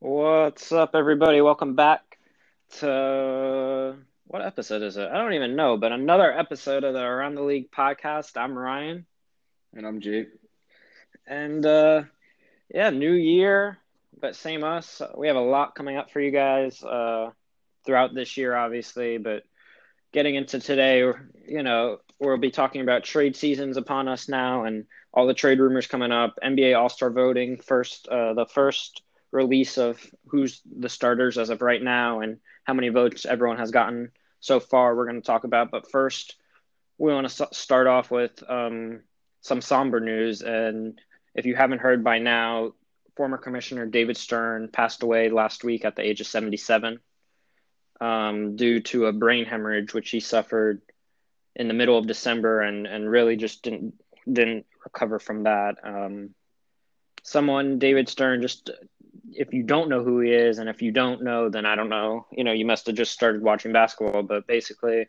What's up, everybody? Welcome back to what episode is it? I don't even know, but another episode of the Around the League podcast. I'm Ryan. And I'm Jake. And uh, yeah, new year, but same us. We have a lot coming up for you guys uh, throughout this year, obviously. But getting into today, you know, we'll be talking about trade seasons upon us now and all the trade rumors coming up. NBA All Star voting first, uh, the first release of who's the starters as of right now and how many votes everyone has gotten so far. We're going to talk about, but first, we want to start off with um, some somber news. And if you haven't heard by now, former Commissioner David Stern passed away last week at the age of 77 um, due to a brain hemorrhage, which he suffered in the middle of December, and and really just didn't didn't recover from that. Um, someone, David Stern, just if you don't know who he is, and if you don't know, then I don't know. You know, you must have just started watching basketball. But basically,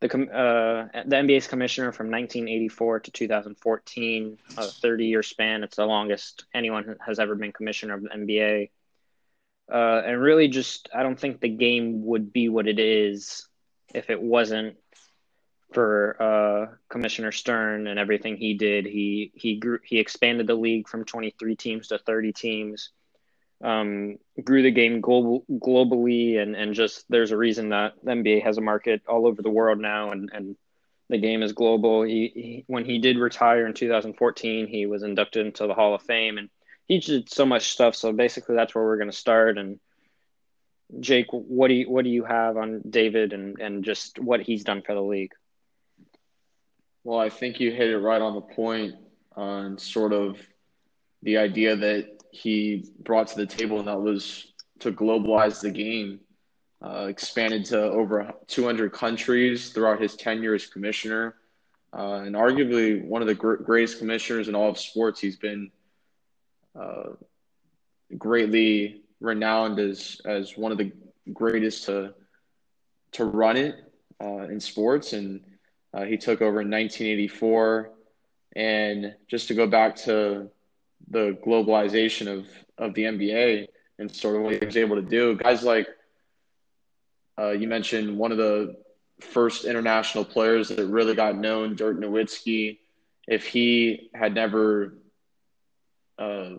the uh, the NBA's commissioner from 1984 to 2014, a 30 year span. It's the longest anyone has ever been commissioner of the NBA. Uh, and really, just I don't think the game would be what it is if it wasn't for uh, Commissioner Stern and everything he did. He he grew he expanded the league from 23 teams to 30 teams um, grew the game global, globally, and, and just there's a reason that NBA has a market all over the world now, and, and the game is global. He, he, when he did retire in 2014, he was inducted into the Hall of Fame, and he did so much stuff. So basically, that's where we're going to start. And Jake, what do you what do you have on David and and just what he's done for the league? Well, I think you hit it right on the point on sort of the idea that he brought to the table, and that was to globalize the game. Uh, expanded to over 200 countries throughout his tenure as commissioner, uh, and arguably one of the gr- greatest commissioners in all of sports. He's been uh, greatly renowned as as one of the greatest to to run it uh, in sports, and uh, he took over in 1984. And just to go back to the globalization of of the NBA and sort of what he was able to do. Guys like uh, you mentioned one of the first international players that really got known, Dirk Nowitzki. If he had never uh,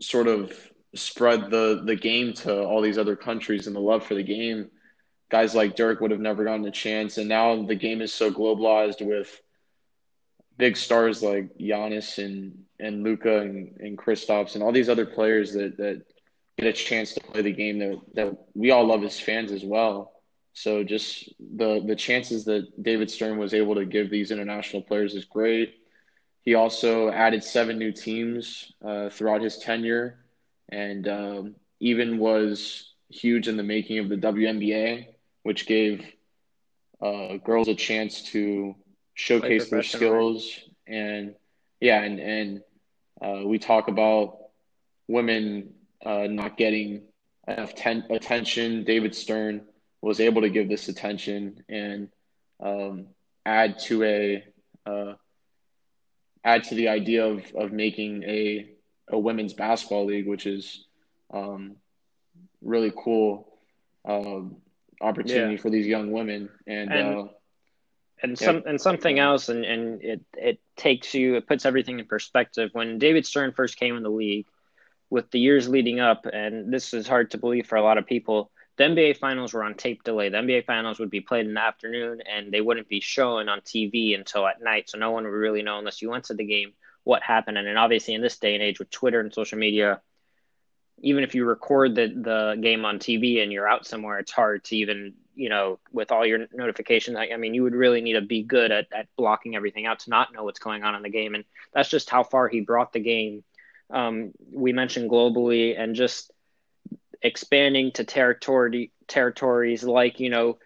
sort of spread the the game to all these other countries and the love for the game, guys like Dirk would have never gotten a chance. And now the game is so globalized with big stars like Giannis and and Luka and, and Kristaps and all these other players that that get a chance to play the game that that we all love as fans as well. So just the the chances that David Stern was able to give these international players is great. He also added seven new teams uh, throughout his tenure, and um, even was huge in the making of the WNBA, which gave uh, girls a chance to showcase their skills and yeah and and uh, we talk about women uh, not getting enough ten- attention david stern was able to give this attention and um, add to a uh, add to the idea of, of making a, a women's basketball league which is um, really cool um, opportunity yeah. for these young women and, and uh, and some and something else and and it it takes you it puts everything in perspective. When david stern first came in the league with the years leading up and this is hard to believe for a lot of people the nba finals were on tape delay. The nba finals would be played in the afternoon and they wouldn't be shown on tv until at night so no one would really know unless you went to the game what happened. And, and obviously in this day and age with twitter and social media even if you record the, the game on tv and you're out somewhere it's hard to even you know, with all your notifications, I, I, mean, you would really need to be good at, at blocking everything out to not know what's going on in the game. And that's just how far he brought the game. Um, we mentioned globally and just expanding to territory territories like, you know,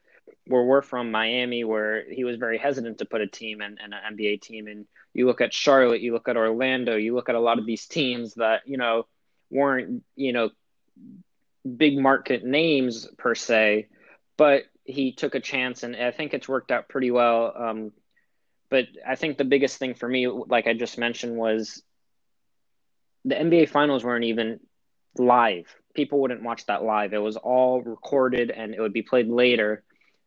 where we're from, Miami, where he was very hesitant to put a team and, an NBA team. And you look at Charlotte, you look at Orlando, you look at a lot of these teams that, you know, weren't, you know, big market names per se, but he took a chance, and I think it's worked out pretty well. Um, but I think the biggest thing for me, like I just mentioned, was the NBA Finals weren't even live. people wouldn't watch that live. It was all recorded and it would be played later.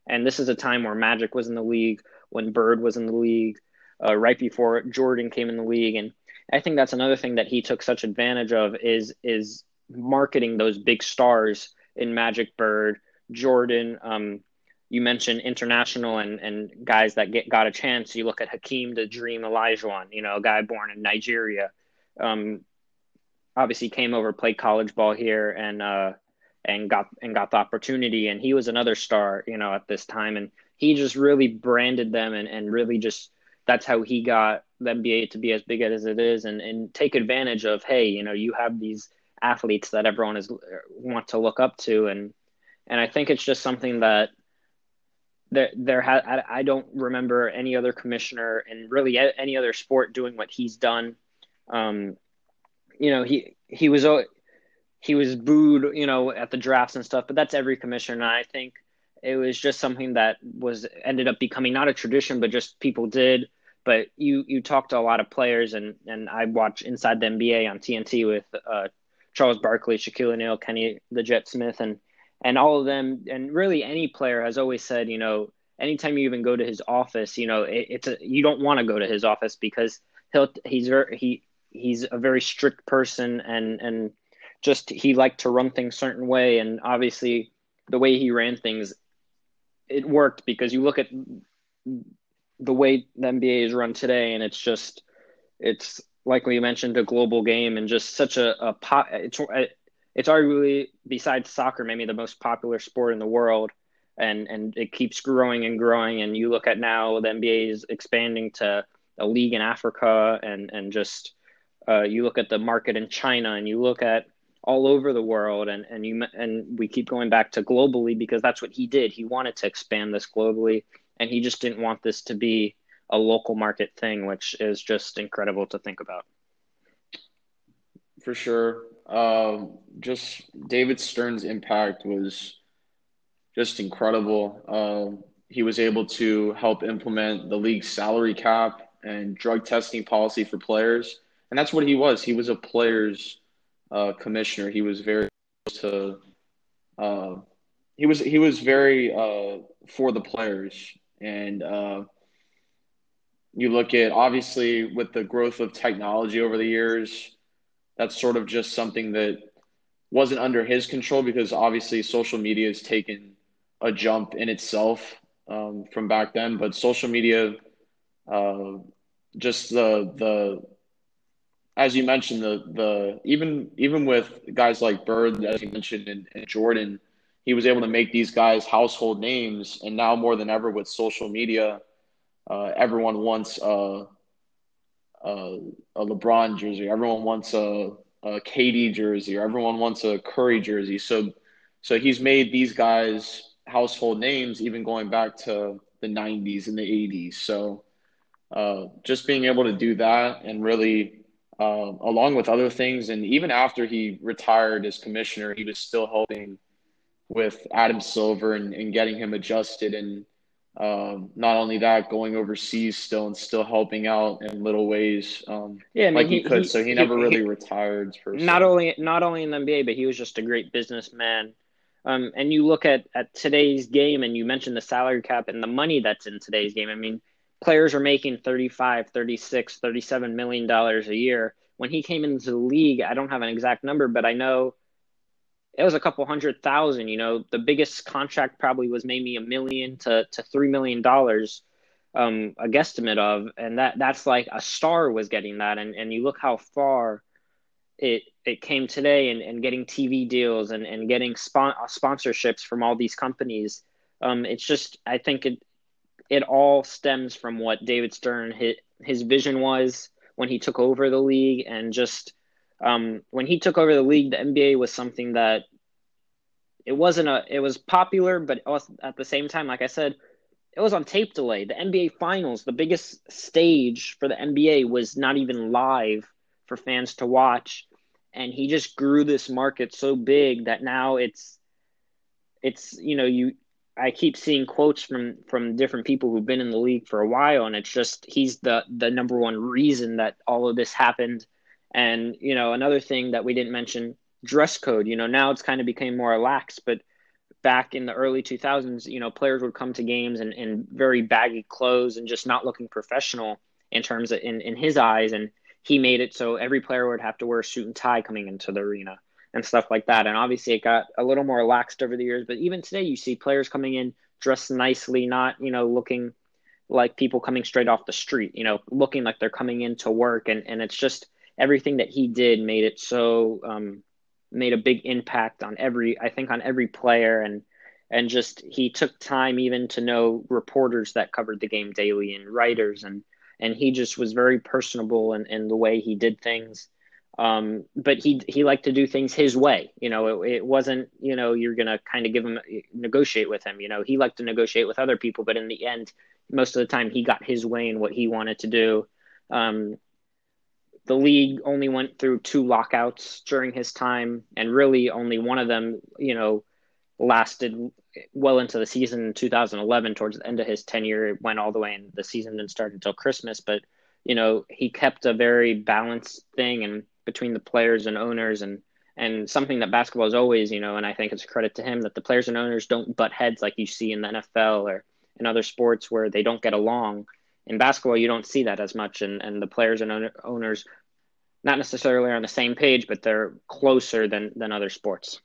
And this is a time where Magic was in the league, when Bird was in the league, uh, right before Jordan came in the league. And I think that's another thing that he took such advantage of is is marketing those big stars in Magic Bird, Jordan. Um, you mentioned international and, and guys that get got a chance. You look at Hakeem the Dream Olajuwon, you know, a guy born in Nigeria. Um, obviously came over, played college ball here, and uh, and got and got the opportunity. And he was another star, you know, at this time. And he just really branded them and, and really just that's how he got the NBA to be as big as it is and, and take advantage of, hey, you know, you have these athletes that everyone is want to look up to and and I think it's just something that there there ha- I, I don't remember any other commissioner and really any other sport doing what he's done. Um, you know, he he was he was booed, you know, at the drafts and stuff, but that's every commissioner. And I think it was just something that was ended up becoming not a tradition, but just people did. But you you talk to a lot of players, and and I watch Inside the NBA on TNT with uh, Charles Barkley, Shaquille O'Neal, Kenny the Jet Smith, and and all of them, and really any player has always said, you know, anytime you even go to his office, you know, it, it's a, you don't want to go to his office because he'll he's very he he's a very strict person and and just he liked to run things certain way. And obviously the way he ran things it worked because you look at the way the NBA is run today and it's just it's like we mentioned a global game and just such a, a pot it's it's arguably besides soccer maybe the most popular sport in the world and and it keeps growing and growing and you look at now the NBA is expanding to a league in Africa and and just uh, you look at the market in China and you look at all over the world and and you and we keep going back to globally because that's what he did. He wanted to expand this globally and he just didn't want this to be a local market thing which is just incredible to think about for sure. Um, just david stern's impact was just incredible. Um, he was able to help implement the league's salary cap and drug testing policy for players and that's what he was. He was a player's uh, commissioner, he was very to uh, he was he was very uh, for the players, and uh, you look at obviously with the growth of technology over the years, that's sort of just something that wasn't under his control because obviously social media has taken a jump in itself um, from back then, but social media, uh, just the the as you mentioned, the the even even with guys like Bird, as you mentioned, and, and, Jordan, he was able to make these guys household names. And now more than ever with social media, uh, everyone wants a, a, a LeBron jersey. Everyone wants a, a KD jersey. Or everyone wants a Curry jersey. So so he's made these guys household names, even going back to the '90s and the '80s. So uh, just being able to do that and really uh, along with other things. And even after he retired as commissioner, he was still helping with Adam Silver and, and getting him adjusted. And um, not only that, going overseas still and still helping out in little ways. Um, yeah, I mean, like he, he could. He, so he, he never really retired. Not only not only in the NBA, but he was just a great businessman. Um, and you look at, at today's game, and you mentioned the salary cap and the money that's in today's game. I mean, players are making 35 36 37 million dollars a year when he came into the league i don't have an exact number but i know it was a couple hundred thousand you know the biggest contract probably was maybe a million to, to three million dollars um, a guesstimate of and that that's like a star was getting that. And, and you look how far it it came today and, and getting tv deals and, and getting spon- sponsorships from all these companies. Um, it's just i think it it all stems from what David Stern his vision was when he took over the league, and just um, when he took over the league, the NBA was something that it wasn't a it was popular, but at the same time, like I said, it was on tape delay. The NBA Finals, the biggest stage for the NBA, was not even live for fans to watch, and he just grew this market so big that now it's it's you know you I keep seeing quotes from from different people who've been in the league for a while, and it's just he's the the number one reason that all of this happened. And you know, another thing that we didn't mention, dress code. You know, now it's kind of became more relaxed, but back in the early 2000s, you know, players would come to games in, in very baggy clothes and just not looking professional in terms of in, in his eyes. And he made it so every player would have to wear a suit and tie coming into the arena and stuff like that. And obviously it got a little more relaxed over the years, but even today you see players coming in dressed nicely, not, you know, looking like people coming straight off the street, you know, looking like they're coming into work. And, and it's just everything that he did made it so um, made a big impact on every I think on every player and and just he took time even to know reporters that covered the game daily and writers and and he just was very personable in, in the way he did things. Um, but he he liked to do things his way. You know, it, it wasn't you know you're gonna kind of give him negotiate with him. You know, he liked to negotiate with other people, but in the end, most of the time he got his way in what he wanted to do. Um, the league only went through two lockouts during his time, and really only one of them, you know, lasted well into the season in 2011. Towards the end of his tenure, it went all the way, and the season didn't start until Christmas. But you know, he kept a very balanced thing, and between the players and owners, and and something that basketball is always, you know, and I think it's a credit to him that the players and owners don't butt heads like you see in the NFL or in other sports where they don't get along in basketball you don't see that as much and, and the players and owners not necessarily on the same page but they're closer than than other sports.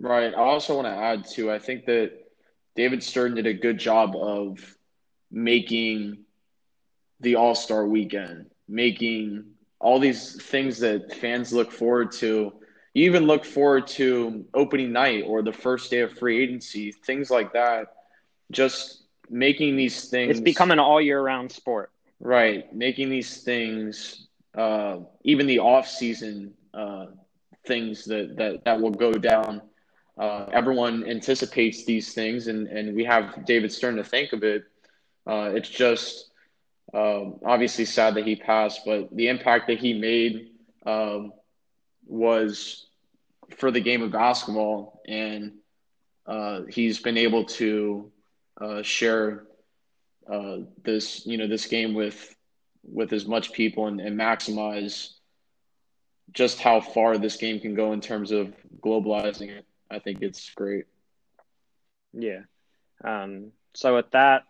Right. I also want to add too i think that david stern did a good job of making the all-star weekend making all these things that fans look forward to. You even look forward to opening night or the first day of free agency things like that just making these things. It's become an all year round sport. Right, making these things, uh, even the off season uh, things that, that that will go down. Uh, everyone anticipates these things, and and we have David Stern to think of it. Uh, it's just um, obviously sad that he passed, but the impact that he made um, was for the game of basketball, and uh, he's been able to uh, share uh, this you know this game with with as much people and, and maximize just how far this game can go in terms of globalizing it. I think it's great. Yeah. Um, so with that,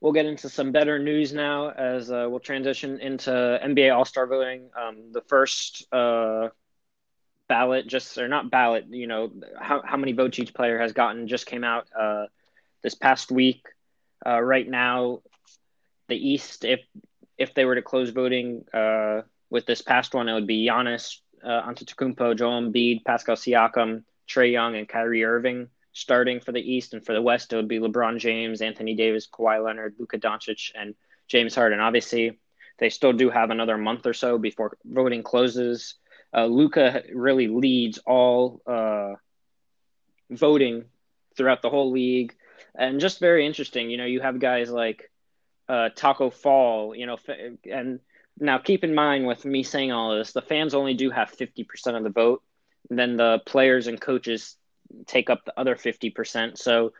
we'll get into some better news now as uh, we'll transition into NBA All Star voting. Um, the first uh, ballot, just or not ballot, you know, how how many votes each player has gotten just came out. Uh, this past week. Uh, right now, the East, if if they were to close voting uh, with this past one, it would be Giannis uh, Antetokounmpo, Joel Embiid, Pascal Siakam, Trae Young, and Kyrie Irving starting for the East, and for the West, it would be LeBron James, Anthony Davis, Kawhi Leonard, Luka Doncic, and James Harden. Obviously, they still do have another month or so before voting closes. Uh, Luka really leads all uh, voting throughout the whole league and just very interesting. You know, you have guys like uh, Tacko Fall, you know, and now keep in mind with me saying all of this, the fans only do have 50% of the vote. Then the players and coaches take up the other 50%. So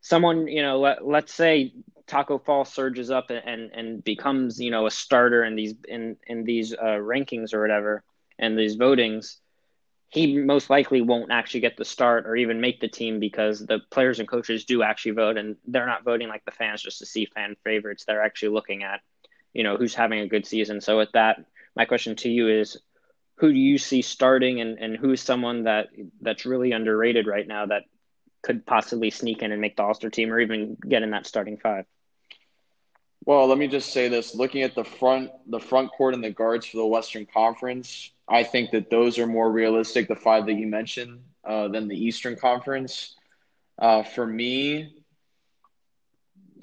someone, you know, let, let's say Tacko Fall surges up and, and becomes, you know, a starter in these, in, in these uh, rankings or whatever, and these votings he most likely won't actually get the start or even make the team because the players and coaches do actually vote and they're not voting like the fans just to see fan favorites. They're actually looking at, you know, who's having a good season. So with that, my question to you is who do you see starting and, and who's someone that that's really underrated right now that could possibly sneak in and make the All-Star team or even get in that starting five? Well, let me just say this: looking at the front, the front court and the guards for the Western Conference, I think that those are more realistic, the five that you mentioned, uh, than the Eastern Conference. Uh, for me,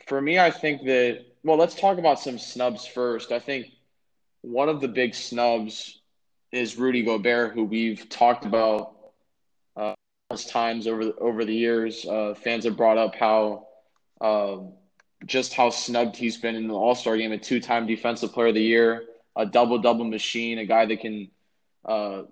for me, I think that. Well, let's talk about some snubs first. I think one of the big snubs is Rudy Gobert, who we've talked about uh, times over the, over the years. Uh, fans have brought up how um, just how snubbed he's been in the All Star game, a two time Defensive Player of the Year, a double double machine, a guy that can uh,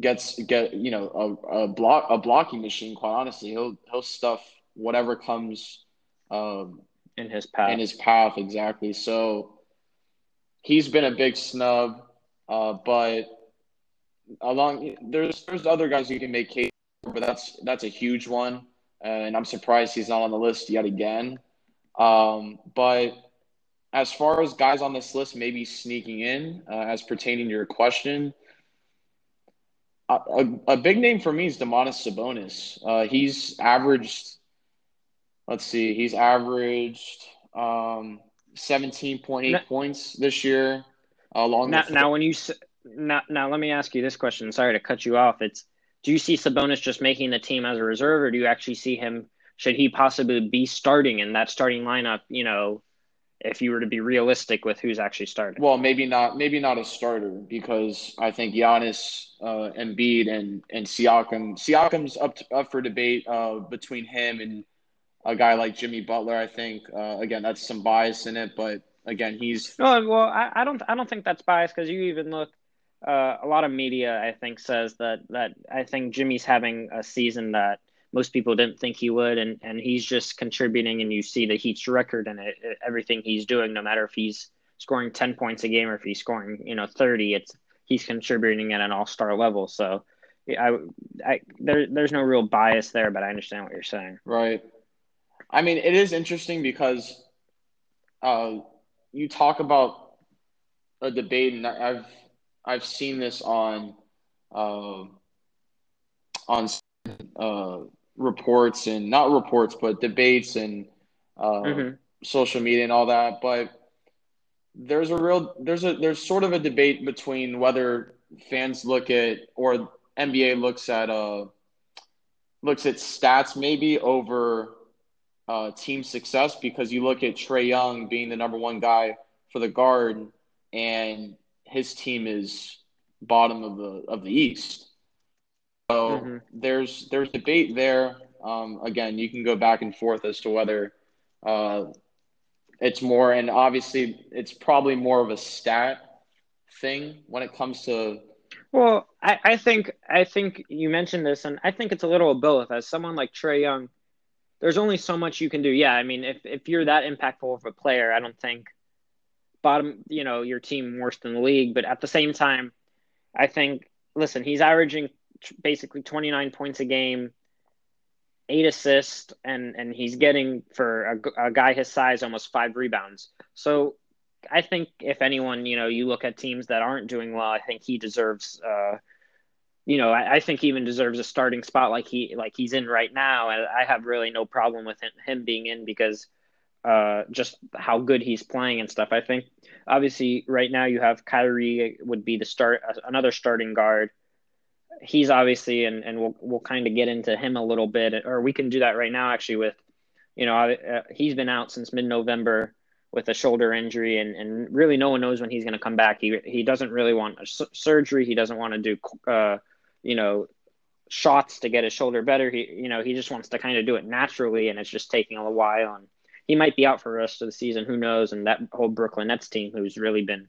gets get you know a, a block a blocking machine. Quite honestly, he'll he'll stuff whatever comes um, in his path. In his path, exactly. So he's been a big snub, uh, but along there's there's other guys you can make case, for, but that's that's a huge one, and I'm surprised he's not on the list yet again. Um, but as far as guys on this list maybe sneaking in, uh, as pertaining to your question, a, a, big name for me is Domantas Sabonis. Uh, he's averaged, let's see, he's averaged um, 17.8 now, points this year. Along now, now, when you now, now, let me ask you this question. Sorry to cut you off. It's do you see Sabonis just making the team as a reserve, or do you actually see him? Should he possibly be starting in that starting lineup? You know, if you were to be realistic with who's actually starting. Well, maybe not. Maybe not a starter because I think Giannis, uh, Embiid, and and Siakam. Siakam's up to, up for debate uh, between him and a guy like Jimmy Butler. I think uh, again that's some bias in it, but again he's. No, well, I, I don't. I don't think that's bias because you even look. Uh, a lot of media, I think, says that that I think Jimmy's having a season that most people didn't think he would, and and he's just contributing. And you see the Heat's record and everything he's doing, no matter if he's scoring ten points a game or if he's scoring you know thirty, it's he's contributing at an all star level. So. I, I, there, there's no real bias there, but I understand what you're saying. Right. I mean, it is interesting because uh, you talk about a debate, and I've I've seen this on uh, on uh, reports and not reports, but debates and uh, mm-hmm. social media and all that. But there's a real there's a there's sort of a debate between whether fans look at or NBA looks at uh looks at stats maybe over uh, team success because you look at Trae Young being the number one guy for the guard, and his team is bottom of the of the East. So mm-hmm. there's there's debate there. Um, again, you can go back and forth as to whether uh, it's more, and obviously it's probably more of a stat thing when it comes to. Well, I, I think I think you mentioned this, and I think it's a little of both. As someone like Trae Young, there's only so much you can do. Yeah, I mean, if if you're that impactful of a player, I don't think bottom, you know, your team worst in the league. But at the same time, I think listen, he's averaging basically 29 points a game, eight assists, and and he's getting for a, a guy his size almost five rebounds. So I think if anyone, you know, you look at teams that aren't doing well, I think he deserves. Uh, you know, I, I, think he even deserves a starting spot like he like he's in right now, and I have really no problem with him, him being in because uh, just how good he's playing and stuff. I think obviously right now you have Kyrie would be the start another starting guard. He's obviously and and we'll we'll kind of get into him a little bit, or we can do that right now actually with, you know, uh, he's been out since mid November with a shoulder injury, and, and really no one knows when he's going to come back. He he doesn't really want a surgery. He doesn't want to do uh, you know, shots to get his shoulder better. He, you know, he just wants to kind of do it naturally, and it's just taking a little while. And he might be out for the rest of the season. Who knows? And that whole Brooklyn Nets team, who's really been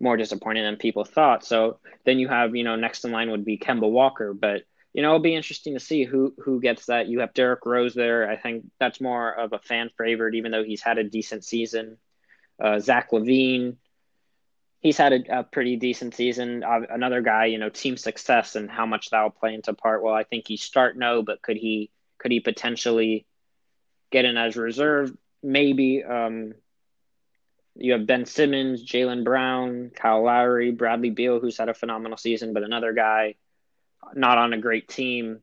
more disappointing than people thought. So then you have, you know, next in line would be Kemba Walker, but you know, it'll be interesting to see who who gets that. You have Derrick Rose there. I think that's more of a fan favorite, even though he's had a decent season. Uh, Zach LaVine, he's had a, a, pretty decent season. Uh, another guy, you know, team success and how much that will play into part. Well, I think he start no, but could he could he potentially get in as reserve? Maybe. Um, you have Ben Simmons, Jaylen Brown, Kyle Lowry, Bradley Beal, who's had a phenomenal season, but another guy not on a great team,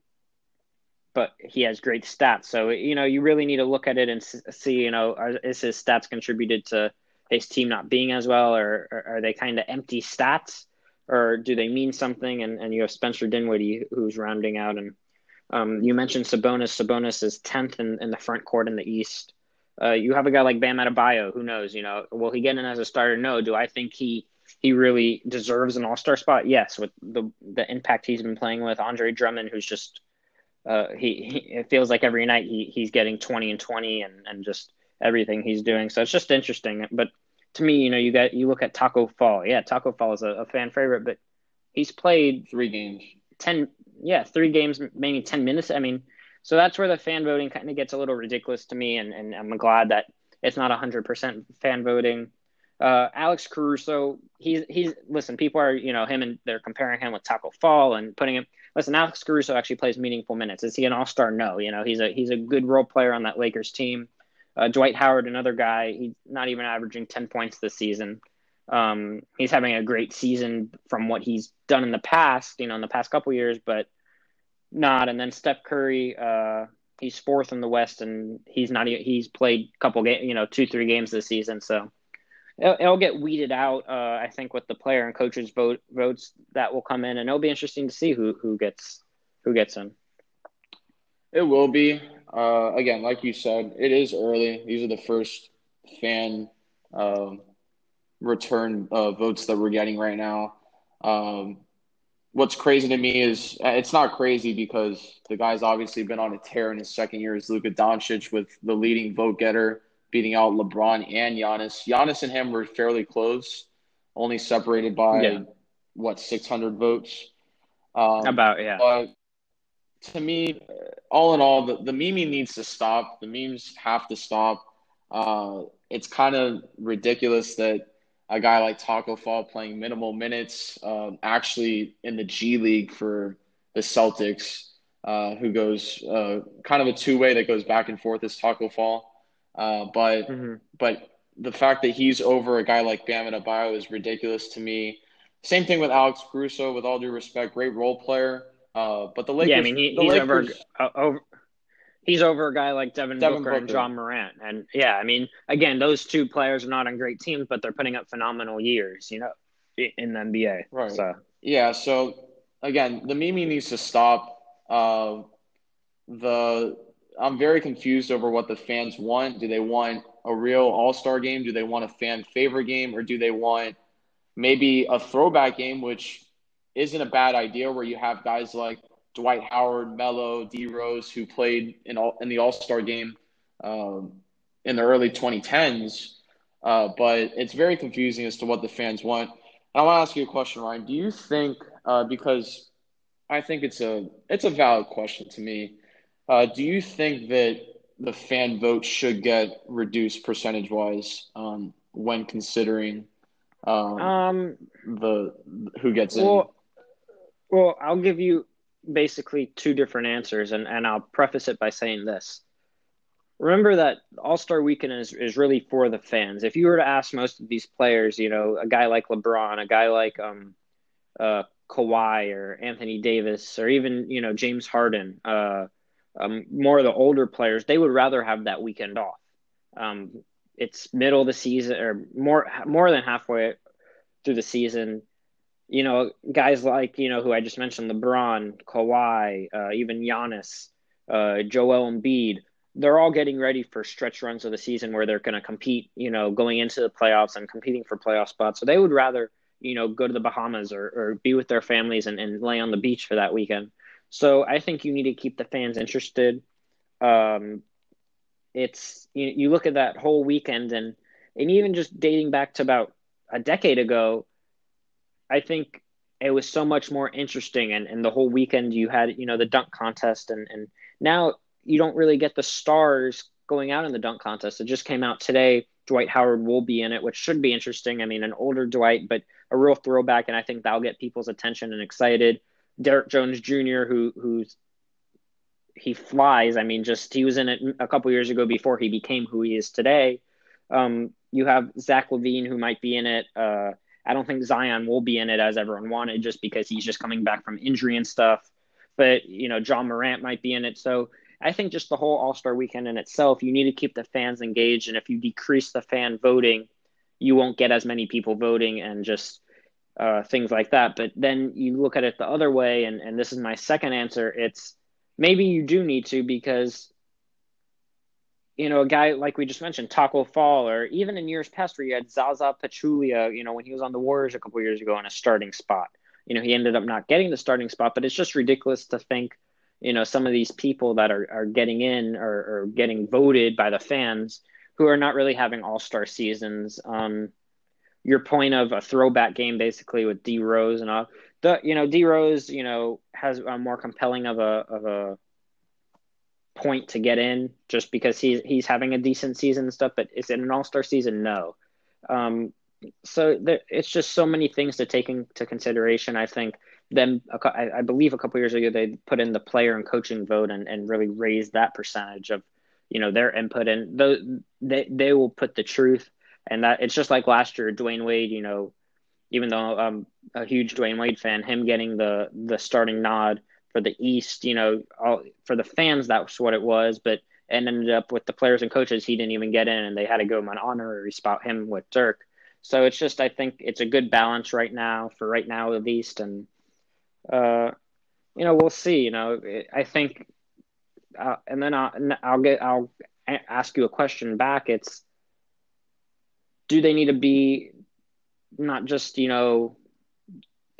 but he has great stats. So you know, you really need to look at it and see, you know, are, is his stats contributed to his team not being as well, or, or are they kind of empty stats, or do they mean something? And and you have Spencer Dinwiddie who's rounding out, and um, you mentioned Sabonis. Sabonis is tenth in, in the front court in the East. Uh, you have a guy like Bam Adebayo. Who knows? You know, will he get in as a starter? No. Do I think he he really deserves an All Star spot? Yes, with the the impact he's been playing with Andre Drummond, who's just uh, he, he, it feels like every night he he's getting twenty and twenty and and just everything he's doing. So it's just interesting. But to me, you know, you got you look at Tacko Fall. Yeah, Tacko Fall is a, a fan favorite, but he's played three games, ten, yeah, three games, maybe ten minutes. I mean, so that's where the fan voting kind of gets a little ridiculous to me, and and I'm glad that it's not hundred percent fan voting. Uh, Alex Caruso, he's he's listen. People are you know him and they're comparing him with Tacko Fall and putting him. Listen, Alex Caruso actually plays meaningful minutes. Is he an All Star? No. You know he's a he's a good role player on that Lakers team. Uh, Dwight Howard, another guy, he's not even averaging ten points this season. Um, he's having a great season from what he's done in the past, you know, in the past couple years, but not. And then Steph Curry, uh, he's fourth in the West, and he's not. He's played a couple games, you know, two three games this season, so it'll, it'll get weeded out. Uh, I think with the player and coaches vote votes that will come in, and it'll be interesting to see who who gets who gets in. It will be. Uh, again, like you said, it is early. These are the first fan um, return uh, votes that we're getting right now. Um, what's crazy to me is uh, it's not crazy because the guy's obviously been on a tear in his second year as Luka Doncic with the leading vote getter beating out LeBron and Giannis. Giannis and him were fairly close, only separated by yeah. what 600 votes. Um, About yeah. But to me, all in all, the, the meme needs to stop. The memes have to stop. Uh, it's kind of ridiculous that a guy like Tacko Fall playing minimal minutes, um, actually in the G League for the Celtics, uh, who goes uh, kind of a two way that goes back and forth is Tacko Fall. Uh, but mm-hmm. but the fact that he's over a guy like Bam Adebayo is ridiculous to me. Same thing with Alex Caruso. With all due respect, great role player. Uh, but the Lakers, yeah, I mean, he, he's Lakers, over, uh, over he's over a guy like Devin, Devin Booker, Booker, and Ja Morant. And yeah, I mean, again, those two players are not on great teams, but they're putting up phenomenal years, you know, in the NBA. Right. So yeah. So again, the meme needs to stop. Uh, the I'm very confused over what the fans want. Do they want a real All Star game? Do they want a fan favorite game, or do they want maybe a throwback game, which isn't a bad idea, where you have guys like Dwight Howard, Melo, D Rose, who played in all in the All Star game um, in the early 2010s. Uh, but it's very confusing as to what the fans want. And I want to ask you a question, Ryan. Do you think uh, because I think it's a it's a valid question to me. Uh, do you think that the fan vote should get reduced percentage wise um, when considering um, um, the who gets well, in? Well, I'll give you basically two different answers, and, and I'll preface it by saying this. Remember that All Star Weekend is, is really for the fans. If you were to ask most of these players, you know, a guy like LeBron, a guy like um, uh, Kawhi or Anthony Davis, or even you know James Harden, uh, um, more of the older players, they would rather have that weekend off. Um, it's middle of the season, or more more than halfway through the season you know, guys like, you know, who I just mentioned, LeBron, Kawhi, uh, even Giannis, uh, Joel Embiid, they're all getting ready for stretch runs of the season where they're going to compete, you know, going into the playoffs and competing for playoff spots. So they would rather, you know, go to the Bahamas or, or be with their families and, and lay on the beach for that weekend. So I think you need to keep the fans interested. Um, it's you, you look at that whole weekend and and even just dating back to about a decade ago, I think it was so much more interesting and, and the whole weekend you had, you know, the dunk contest and, and now you don't really get the stars going out in the dunk contest. It just came out today. Dwight Howard will be in it, which should be interesting. I mean, an older Dwight, but a real throwback, and I think that'll get people's attention and excited. Derrick Jones Jr., who who's he flies. I mean, just he was in it a couple years ago before he became who he is today. Um, you have Zach LaVine, who might be in it. Uh, I don't think Zion will be in it as everyone wanted just because he's just coming back from injury and stuff. But, you know, John Morant might be in it. So I think just the whole All Star weekend in itself, you need to keep the fans engaged. And if you decrease the fan voting, you won't get as many people voting and just uh, things like that. But then you look at it the other way, and, and this is my second answer it's maybe you do need to because you know, a guy like we just mentioned, Tacko Fall, or even in years past where you had Zaza Pachulia, you know, when he was on the Warriors a couple years ago in a starting spot. You know, he ended up not getting the starting spot, but it's just ridiculous to think, you know, some of these people that are, are getting in or, or getting voted by the fans who are not really having all star seasons. Um, your point of a throwback game basically with D Rose and all the, you know, D Rose, you know, has a more compelling of a, of a, point to get in just because he's he's having a decent season and stuff. But is it an All Star season? No. Um, so there, it's just so many things to take into consideration. I think them, I, I believe a couple years ago they put in the player and coaching vote and, and really raised that percentage of, you know, their input and the, they they will put the truth and that it's just like last year, Dwyane Wade. You know, even though I'm a huge Dwyane Wade fan, him getting the the starting nod for the East, you know, all, for the fans that's what it was, but and ended up with the players and coaches he didn't even get in, and they had to go him an honorary spot him with Dirk. So it's just I think it's a good balance right now for right now at least, and uh, you know we'll see. You know I think, uh, and then I'll, I'll get I'll ask you a question back. It's do they need to be not just you know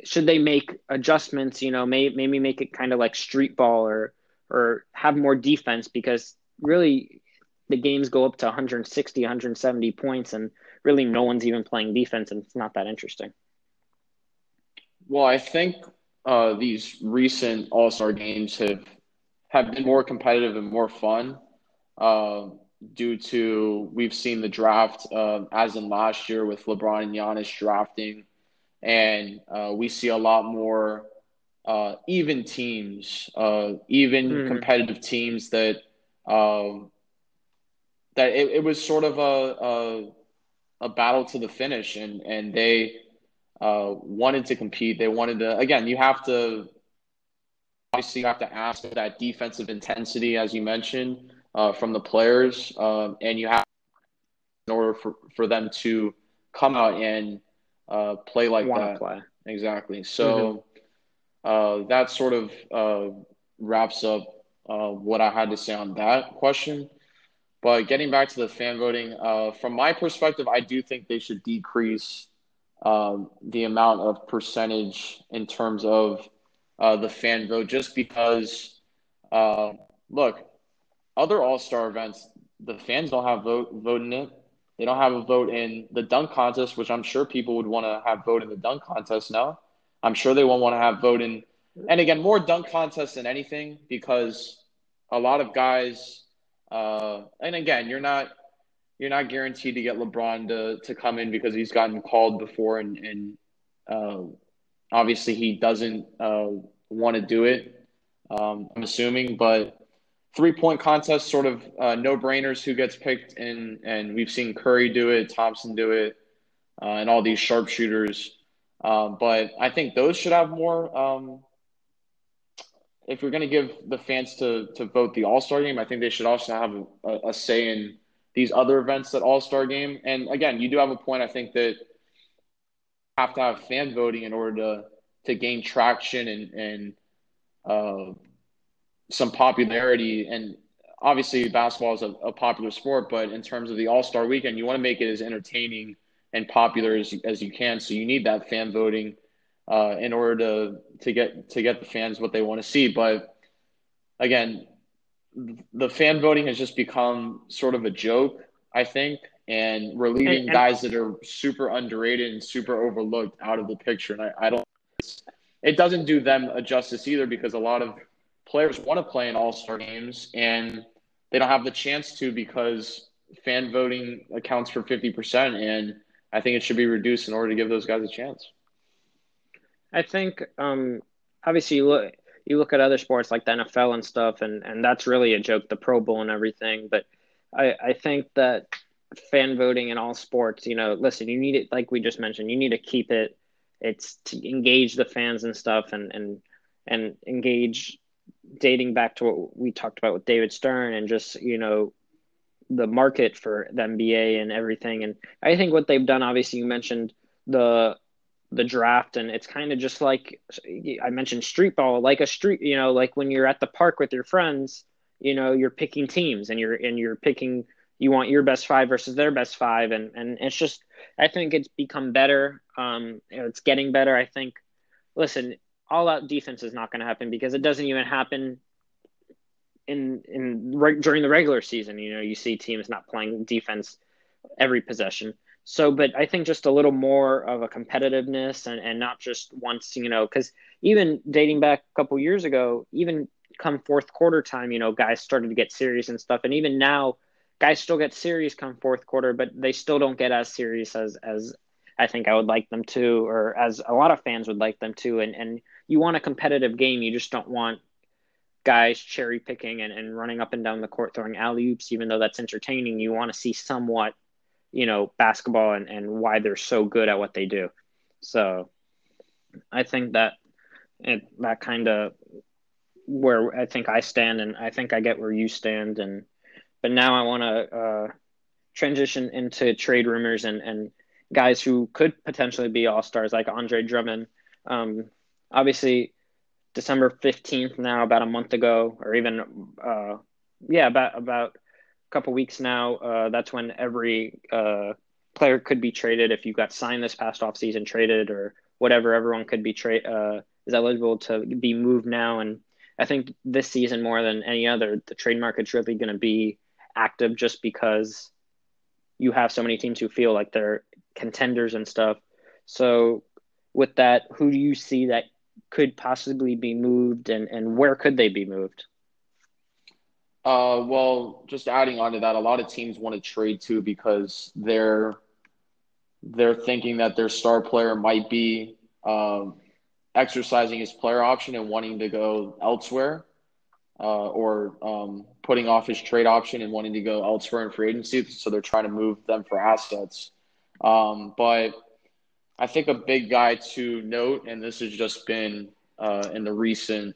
should they make adjustments you know may, maybe make it kind of like street ball or or have more defense because really the games go up to 160 170 points and really no one's even playing defense and it's not that interesting. Well i think uh, these recent all-star games have have been more competitive and more fun uh, due to we've seen the draft uh, as in last year with lebron and Giannis drafting and uh, we see a lot more uh, even teams, uh, even mm. competitive teams that um, that it, it, was sort of a, a, a battle to the finish, and and they uh, wanted to compete. They wanted to again. You have to obviously you have to ask for that defensive intensity, as you mentioned, uh, from the players, um, and you have in order for, for them to come out and uh, play like that. Play. Exactly. So mm-hmm. uh, that sort of uh, wraps up uh, what I had to say on that question. But getting back to the fan voting, uh, from my perspective, I do think they should decrease um, the amount of percentage in terms of uh, the fan vote, just because, look, other All Star events, the fans don't have vote vote in it. They don't have a vote in the dunk contest, which I'm sure people would want to have vote in the dunk contest now. I'm sure they won't want to have vote in, and again, more dunk contests than anything because a lot of guys, uh, and again, you're not you're not guaranteed to get LeBron to to come in because he's gotten called before, and and uh, obviously he doesn't uh, want to do it. Um, I'm assuming, but three point contest, sort of uh, no brainers who gets picked, and and we've seen Curry do it, Thompson do it, uh, and all these sharpshooters. Um, but I think those should have more. Um, if you're going to give the fans to to vote the All Star game, I think they should also have a, a say in these other events that All Star game. And again, you do have a point. I think that have to have fan voting in order to to gain traction and and uh, some popularity and obviously basketball is a, a, popular sport but in terms of the all-star weekend you want to make it as entertaining and popular as, as you can. So you need that fan voting uh, in order to to get to get the fans what they want to see. But again the fan voting has just become sort of a joke i think and we're leaving and, and, guys that are super underrated and super overlooked out of the picture. And i, I don't it doesn't do them a justice either because a lot of players want to play in all star games and they don't have the chance to because fan voting accounts for 50%. And I think it should be reduced in order to give those guys a chance. I think, um, obviously, you look, you look at other sports like the NFL and stuff, and, and that's really a joke, the Pro Bowl and everything. But I, I think that fan voting in all sports, you know, listen, you need it, like we just mentioned, you need to keep it, it's to engage the fans and stuff and, and, and engage dating back to what we talked about with David Stern and just, you know, the market for the NBA and everything. And I think what they've done, obviously, you mentioned the the draft, and it's kind of just like I mentioned street ball, like a street, you know, like when you're at the park with your friends, you know, you're picking teams and you're and you're picking you want your best five versus their best five, and and it's just I think it's become better. Um, it's getting better. I think. Listen, all out defense is not going to happen because it doesn't even happen in in re- during the regular season. You know, you see teams not playing defense every possession. So, but I think just a little more of a competitiveness and, and not just once, you know, because even dating back a couple years ago, even come fourth quarter time, you know, guys started to get serious and stuff. And even now, guys still get serious come fourth quarter, but they still don't get as serious as as I think I would like them to, or as a lot of fans would like them to. And and you want a competitive game. You just don't want guys cherry picking and, and running up and down the court throwing alley oops, even though that's entertaining. You want to see somewhat, you know, basketball and, and why they're so good at what they do. So I think that it, that kind of where I think I stand, and I think I get where you stand. And but now I want to uh, transition into trade rumors and and guys who could potentially be all stars like Andre Drummond. Um, obviously, December fifteenth now, about a month ago, or even uh, yeah, about about a couple weeks now. Uh, that's when every uh, player could be traded if you got signed this past off season, traded or whatever. Everyone could be trade uh, is eligible to be moved now, and I think this season more than any other, the trade market's really going to be active just because you have so many teams who feel like they're contenders and stuff. So, with that, who do you see that could possibly be moved, and and where could they be moved? Uh, well, just adding on to that, a lot of teams want to trade too because they're they're thinking that their star player might be um, exercising his player option and wanting to go elsewhere, uh, or um, putting off his trade option and wanting to go elsewhere in free agency. So they're trying to move them for assets. Um, but I think a big guy to note, and this has just been uh, in the recent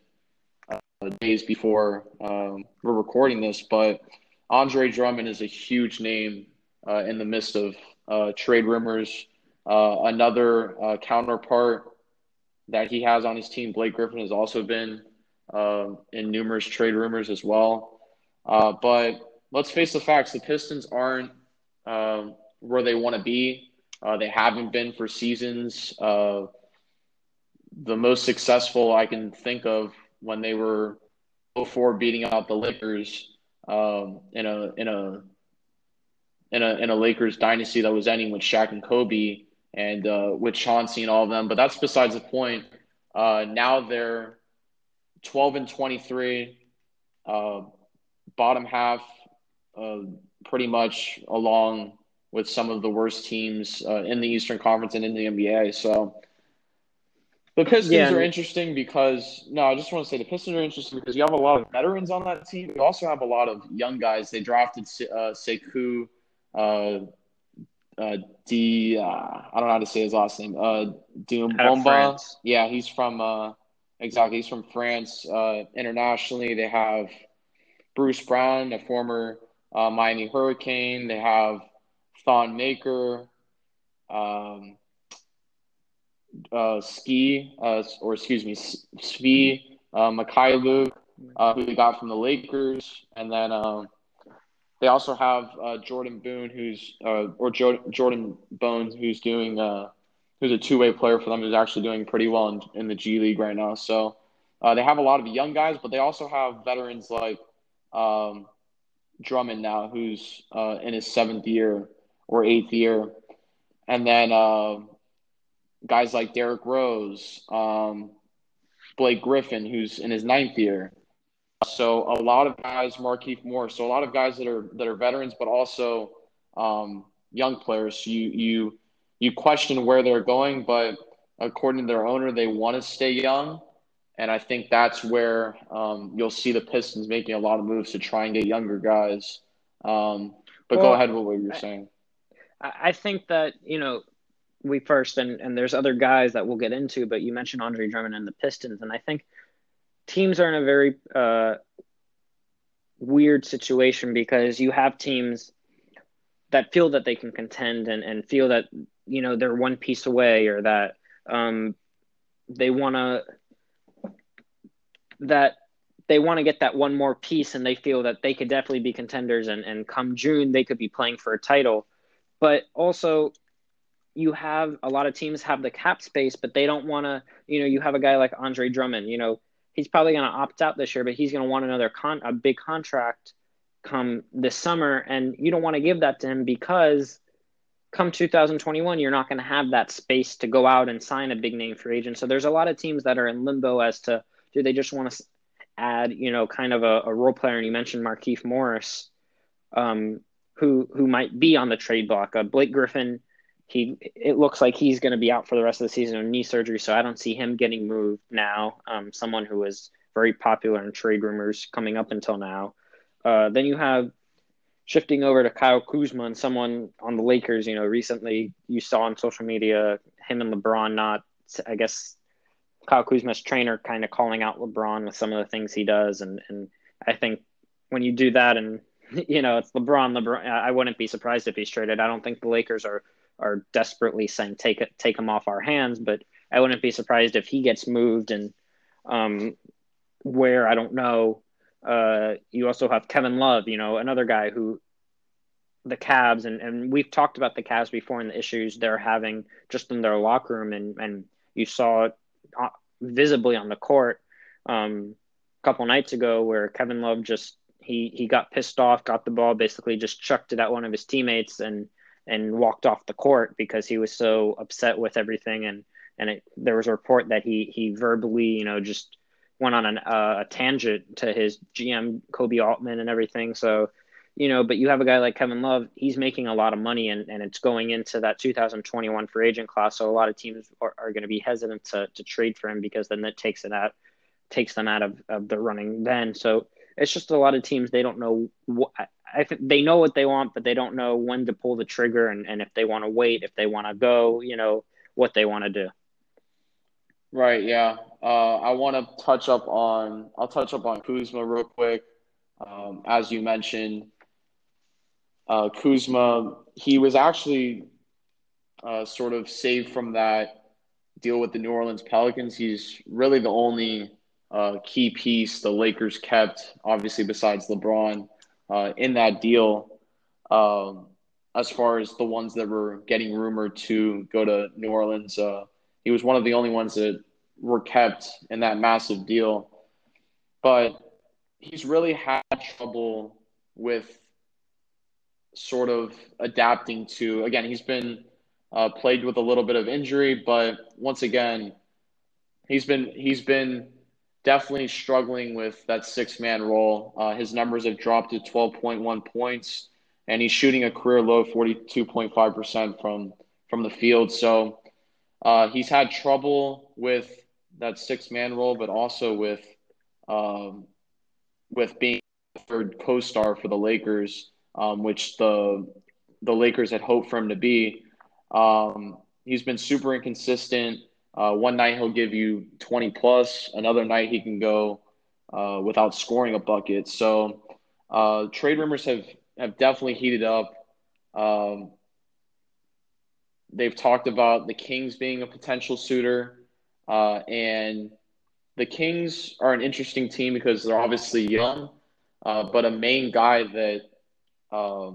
uh, days before um, we're recording this, but Andre Drummond is a huge name uh, in the midst of uh, trade rumors. Uh, another uh, counterpart that he has on his team, Blake Griffin, has also been in numerous trade rumors as well. but let's face the facts: the Pistons aren't um, where they want to be. Uh, they haven't been for seasons. Uh, the most successful I can think of when they were before beating out the Lakers um, in a in a in a in a Lakers dynasty that was ending with Shaq and Kobe and uh, with Chauncey and all of them. But that's besides the point. Uh, now they're 12 and 23, uh, bottom half, uh, pretty much along with some of the worst teams uh, in the Eastern Conference and in the NBA. So the Pistons yeah, are interesting because no, I just want to say the Pistons are interesting because you have a lot of veterans on that team. You also have a lot of young guys. They drafted uh, Sekou, uh, uh, D. Uh, I don't know how to say his last name. Uh, Diombomba. Yeah, he's from uh, exactly. He's from France. Uh, internationally, they have Bruce Brown, a former uh, Miami Hurricane. They have Thon Maker, um, uh, Ski, uh, or excuse me, Svi, uh, Mykhailiuk, uh, who we got from the Lakers, and then um, they also have uh, Jordan Boone, who's uh, or jo- Jordan Bones, who's doing uh, who's a two way player for them, who's actually doing pretty well in, in the G League right now. So they have a lot of young guys, but they also have veterans like um, Drummond now, who's in his seventh year or eighth year. And then uh, guys like Derrick Rose, um, Blake Griffin, who's in his ninth year. So a lot of guys, Markieff Moore. So a lot of guys that are that are veterans, but also um, young players. You you you question where they're going, but according to their owner, they want to stay young, and I think that's where um, you'll see the Pistons making a lot of moves to try and get younger guys. Um, but well, go ahead with what you're saying. I think that you know we first and and there's other guys that we'll get into, but you mentioned Andre Drummond and the Pistons, and I think teams are in a very uh, weird situation because you have teams that feel that they can contend and, and feel that you know they're one piece away or that um, they want to that they want to get that one more piece and they feel that they could definitely be contenders and, and come June they could be playing for a title but also you have a lot of teams have the cap space, but they don't want to. You know, you have a guy like Andre Drummond. You know, he's probably going to opt out this year, but he's going to want another con a big contract come this summer, and you don't want to give that to him because come 2021, you're not going to have that space to go out and sign a big name free agent. So there's a lot of teams that are in limbo as to do they just want to add, you know, kind of a, a role player. And you mentioned Markieff Morris. Um, who who might be on the trade block. Uh, Blake Griffin, he it looks like he's going to be out for the rest of the season with knee surgery, so I don't see him getting moved now. Um, someone who was very popular in trade rumors coming up until now. Uh, then you have shifting over to Kyle Kuzma and someone on the Lakers. You know, recently you saw on social media him and LeBron not, I guess, Kyle Kuzma's trainer kind of calling out LeBron with some of the things he does, and and I think when you do that and you know it's LeBron, LeBron, I wouldn't be surprised if he's traded. I don't think the Lakers are are desperately saying take it, take him off our hands. But I wouldn't be surprised if he gets moved and um, where I don't know. Uh, you also have Kevin Love, you know, another guy who the Cavs and, and we've talked about the Cavs before and the issues they're having just in their locker room and and you saw it uh, visibly on the court um, a couple nights ago where Kevin Love just he he got pissed off, got the ball, basically just chucked it at one of his teammates and and walked off the court because he was so upset with everything. And and it, there was a report that he he verbally you know just went on an, uh, a tangent to his GM Koby Altman and everything. So you know but you have a guy like Kevin Love he's making a lot of money and, and it's going into that 2021 free agent class. So a lot of teams are, are going to be hesitant to, to trade for him because then that takes it out takes them out of, of the running then. So it's just a lot of teams they don't know what I think they know what they want, but they don't know when to pull the trigger and, and if they want to wait, if they want to go, you know, what they want to do. Right. Yeah. Uh, I want to touch up on. I'll touch up on Kuzma real quick. Um, as you mentioned, uh, Kuzma, he was actually uh, sort of saved from that deal with the New Orleans Pelicans. He's really the only uh, key piece the Lakers kept, obviously besides LeBron uh, in that deal. Um, as far as the ones that were getting rumored to go to New Orleans, uh, he was one of the only ones that were kept in that massive deal. But he's really had trouble with sort of adapting to. Again, he's been uh, plagued with a little bit of injury, but once again, he's been he's been definitely struggling with that six man role. Uh, his numbers have dropped to 12.1 points, and he's shooting a career low 42.5% from, from the field. So uh, he's had trouble with that six man role, but also with, um, with being third co star for the Lakers, um, which the, the Lakers had hoped for him to be. Um, he's been super inconsistent. Uh, one night he'll give you 20 plus. Another night he can go uh, without scoring a bucket. So uh, trade rumors have, have definitely heated up. Um, they've talked about the Kings being a potential suitor. Uh, and the Kings are an interesting team because they're obviously young, uh, but a main guy that uh,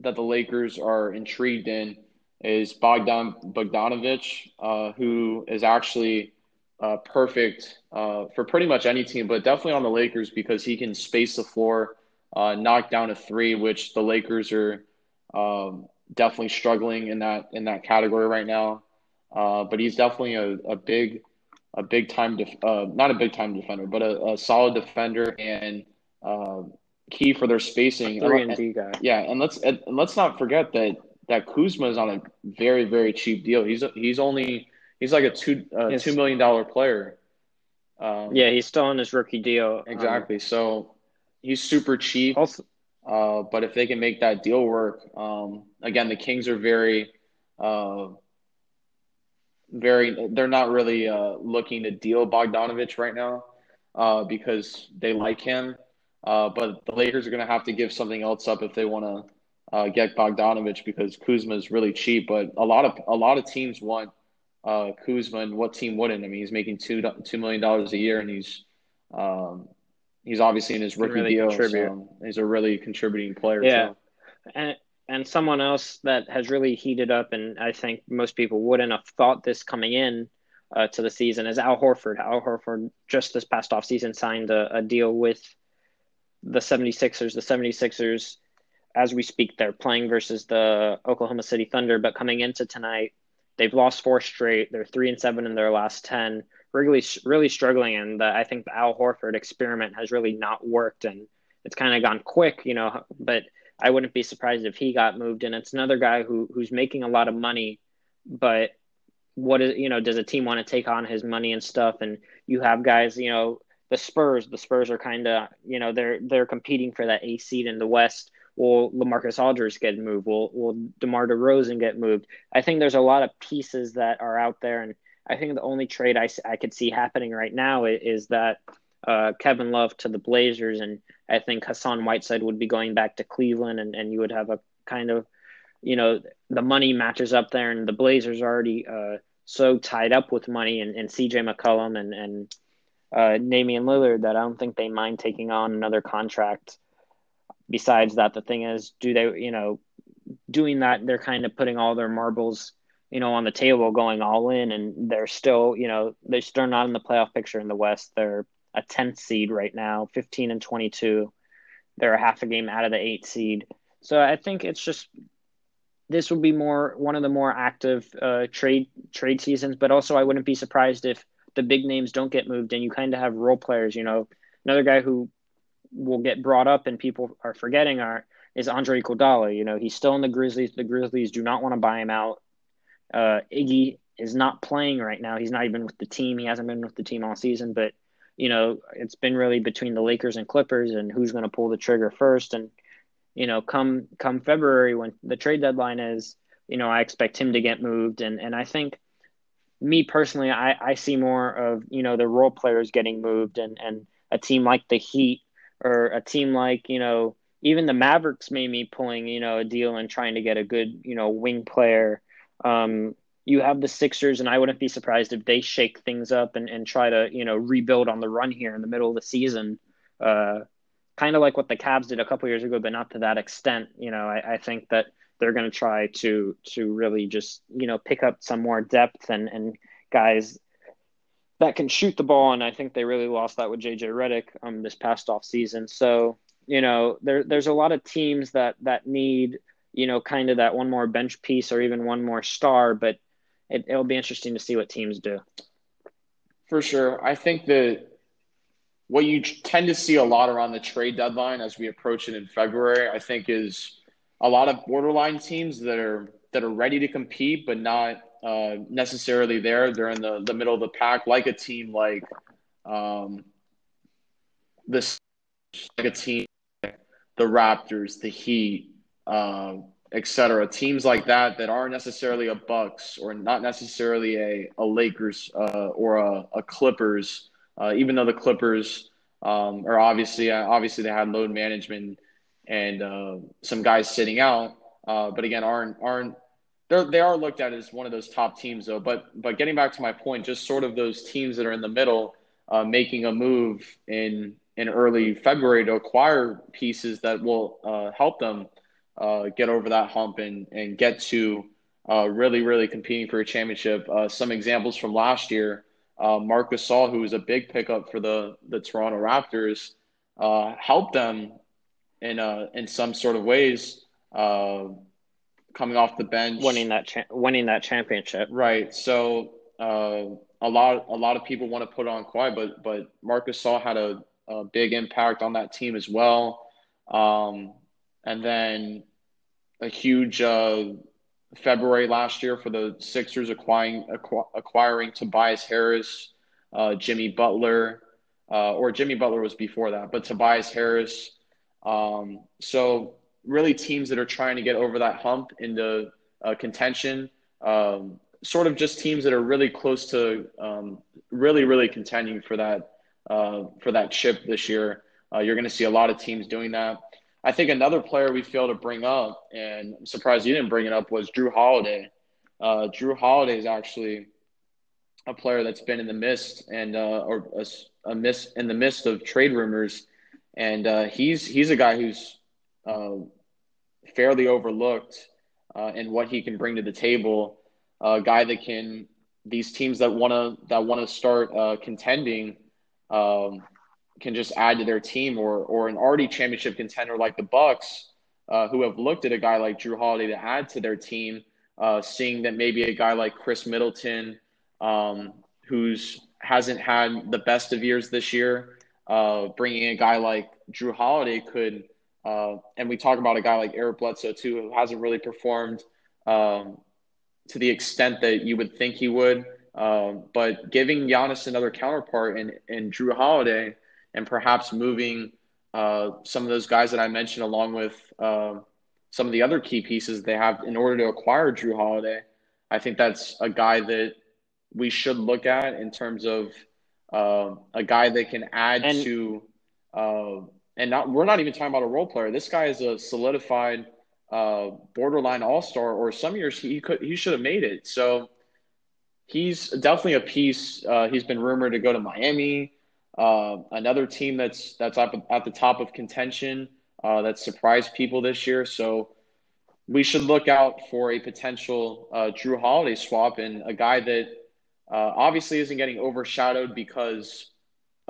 that the Lakers are intrigued in is Bogdan Bogdanovic, uh, who is actually uh, perfect uh, for pretty much any team, but definitely on the Lakers because he can space the floor, uh, knock down a three, which the Lakers are um, definitely struggling in that in that category right now. Uh, but he's definitely a, a big a big time def- uh, not a big time defender, but a, a solid defender and key for their spacing. Three and D guy. Yeah, and let's and let's not forget that that Kuzma is on a very very cheap deal. He's he's only he's like a two uh, two million dollar player. Um, yeah, he's still on his rookie deal. Exactly. Um, so he's super cheap. Also, uh, but if they can make that deal work, um, again, the Kings are very, uh, very. They're not really uh, looking to deal Bogdanovic right now uh, because they like him. Uh, but the Lakers are going to have to give something else up if they want to uh, get Bogdanovic because Kuzma is really cheap. But a lot of a lot of teams want uh, Kuzma, and what team wouldn't? I mean, he's making two two million dollars a year, and he's um, he's obviously in his rookie really deal. So he's a really contributing player. Yeah, too. and and someone else that has really heated up, and I think most people wouldn't have thought this coming in. Uh, to the season is Al Horford. Al Horford just this past offseason signed a, a deal with the 76ers. The 76ers as we speak, they're playing versus the Oklahoma City Thunder. But coming into tonight, they've lost four straight. They're three and seven in their last ten. Really, really struggling, and the, I think the Al Horford experiment has really not worked, and it's kind of gone quick, you know. But I wouldn't be surprised if he got moved, and it's another guy who who's making a lot of money but what is you know does a team want to take on his money and stuff? And you have guys, you know, the Spurs. The Spurs are kind of you know they're they're competing for that A seed in the West. Will LaMarcus Aldridge get moved? Will Will DeMar DeRozan get moved? I think there's a lot of pieces that are out there, and I think the only trade I, I could see happening right now is, that uh, Kevin Love to the Blazers, and I think Hassan Whiteside would be going back to Cleveland, and, and you would have a kind of, you know, the money matches up there, and the Blazers are already uh, so tied up with money, and, and CJ McCollum and and uh, Damian Lillard that I don't think they mind taking on another contract. Besides that, the thing is, do they, you know, doing that, they're kind of putting all their marbles you know, on the table going all in, and they're still, you know, they're still not in the playoff picture in the West. They're a 10th seed right now, 15 and 22. They're a half a game out of the eight seed. So I think it's just this will be more one of the more active uh, trade trade seasons. But also, I wouldn't be surprised if the big names don't get moved and you kind of have role players. You know, another guy who will get brought up and people are forgetting are is Andre Iguodala. You know, he's still in the Grizzlies. The Grizzlies do not want to buy him out. Uh, Iggy is not playing right now. He's not even with the team. He hasn't been with the team all season, but you know, it's been really between the Lakers and Clippers and who's going to pull the trigger first. And, you know, come come February when the trade deadline is, you know, I expect him to get moved. And and I think me personally, I, I see more of, you know, the role players getting moved and, and a team like the Heat or a team like, you know, even the Mavericks made me pulling, you know, a deal and trying to get a good, you know, wing player. Um, you have the Sixers, and I wouldn't be surprised if they shake things up and, and try to, you know, rebuild on the run here in the middle of the season. Uh, kind of like what the Cavs did a couple years ago, but not to that extent. You know, I, I think that they're going to try to to really just you know pick up some more depth and and guys that can shoot the ball. And I think they really lost that with JJ Redick um this past off season. So you know, there there's a lot of teams that that need you know kind of that one more bench piece or even one more star, but it, it'll be interesting to see what teams do. For sure. I think that what you tend to see a lot around the trade deadline as we approach it in February, I think, is a lot of borderline teams that are that are ready to compete but not uh, necessarily there. They're in the, the middle of the pack, like a team like um, this, like a team, the Raptors, the Heat, um, etc. Teams like that that aren't necessarily a Bucks or not necessarily a, a Lakers uh, or a, a Clippers, uh, even though the Clippers um, are obviously obviously they had load management and uh, some guys sitting out, uh, but again aren't aren't they're, they are looked at as one of those top teams though. But but getting back to my point, just sort of those teams that are in the middle, uh, making a move in in early February to acquire pieces that will help them uh, get over that hump and, and get to uh, really, really competing for a championship. Uh, some examples from last year uh, Marc Gasol, who was a big pickup for the, the Toronto Raptors, uh, helped them in, uh, in some sort of ways coming off the bench. Winning that, cha- winning that championship. Right. So a lot a lot of people want to put on Kawhi, but but Marc Gasol had a, a big impact on that team as well. Um, and then a huge uh, February last year for the Sixers acquiring acqu- acquiring Tobias Harris, uh, Jimmy Butler, uh, or Jimmy Butler was before that, but Tobias Harris. Um, so really, teams that are trying to get over that hump into uh, contention. Um, sort of just teams that are really close to um, really, really contending for that uh, for that chip this year. Uh, you're going to see a lot of teams doing that. I think another player we failed to bring up, and I'm surprised you didn't bring it up, was Jrue Holiday. Uh, Jrue Holiday is actually a player that's been in the mist and uh, or a, a mist in the midst of trade rumors, and uh, he's he's a guy who's uh, fairly overlooked uh, in what he can bring to the table. A guy that can these teams that want to that want to start uh, contending. Um, can just add to their team or or an already championship contender like the Bucks, uh, who have looked at a guy like Jrue Holiday to add to their team, uh, seeing that maybe a guy like Khris Middleton, um, who's hasn't had the best of years this year, uh, bringing a guy like Jrue Holiday could, uh, and we talk about a guy like Eric Bledsoe too, who hasn't really performed um, to the extent that you would think he would. Um, but giving Giannis another counterpart and in Jrue Holiday and perhaps moving uh, some of those guys that I mentioned along with uh, some of the other key pieces they have in order to acquire Jrue Holiday, I think that's a guy that we should look at in terms of uh, a guy that can add and, to, uh, and not we're not even talking about a role player. This guy is a solidified uh, borderline all star, or some years he could he should have made it. So he's definitely a piece. Uh, he's been rumored to go to Miami, uh, another team that's that's up at the top of contention uh, that surprised people this year. So we should look out for a potential Jrue Holiday swap and a guy that uh, obviously, isn't getting overshadowed because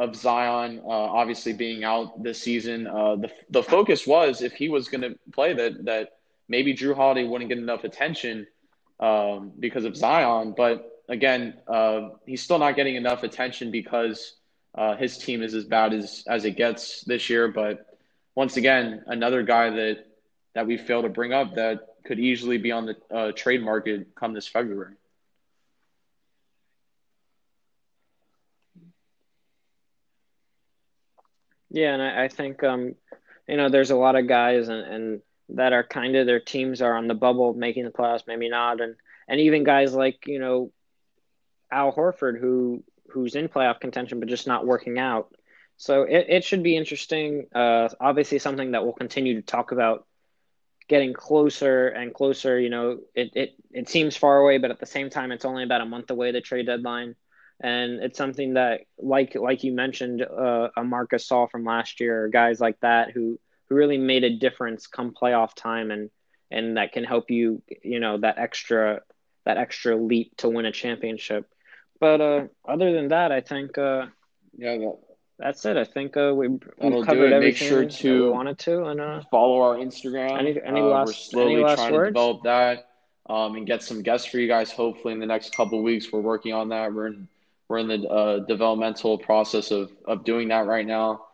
of Zion uh, obviously being out this season. Uh, the the focus was if he was going to play that that maybe Jrue Holiday wouldn't get enough attention um, because of Zion. But again, uh, he's still not getting enough attention because uh, his team is as bad as as it gets this year. But once again, another guy that that we fail to bring up that could easily be on the uh, trade market come this February. Yeah, and I, I think um, you know there's a lot of guys and, and that are kind of their teams are on the bubble making the playoffs, maybe not, and and even guys like you know Al Horford who who's in playoff contention but just not working out. So it, it should be interesting. Uh, obviously, something that we'll continue to talk about getting closer and closer. You know, it, it, it seems far away, but at the same time, it's only about a month away, the trade deadline and it's something that like like you mentioned uh, a Marc Gasol from last year guys like that who who really made a difference come playoff time and and that can help you you know that extra that extra leap to win a championship. But uh, other than that i think uh, yeah that, that's it. I think uh, we, we've covered everything make sure to we wanted to and uh, follow our instagram. Any, any uh, last, we're slowly any last trying words? to develop that um, and get some guests for you guys hopefully in the next couple weeks. We're working on that. We're in we're in the uh, developmental process of, of doing that right now.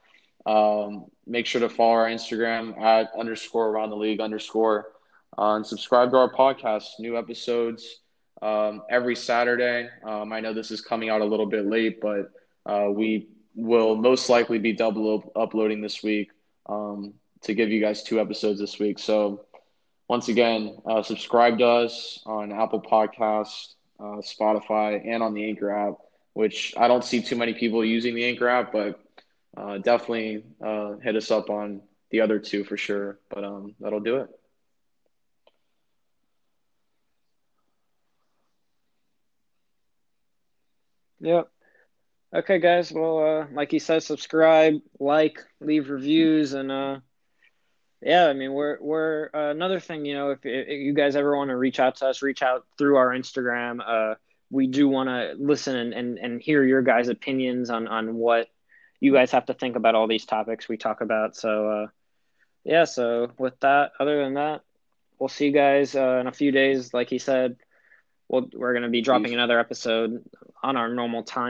Um, make sure to follow our Instagram at underscore around the league underscore uh, and subscribe to our podcast. New episodes um, every Saturday. Um, I know this is coming out a little bit late, but uh, we will most likely be double uploading this week um, to give you guys two episodes this week. So, once again, uh, subscribe to us on Apple Podcast, uh, Spotify, and on the Anchor app which I don't see too many people using the Anchor app, but uh, definitely uh, hit us up on the other two for sure. But um, that'll do it. Yep. Okay, guys. Well, uh, like you said, subscribe, like, leave reviews, and uh, yeah, I mean, we're we're uh, another thing. You know, if, if you guys ever want to reach out to us, reach out through our Instagram. Uh, we do want to listen and, and, and hear your guys' opinions on, on what you guys have to think about all these topics we talk about. So, uh, yeah, so with that, other than that, we'll see you guys uh, in a few days. Like he said, we'll, we're going to be dropping another episode on our normal time.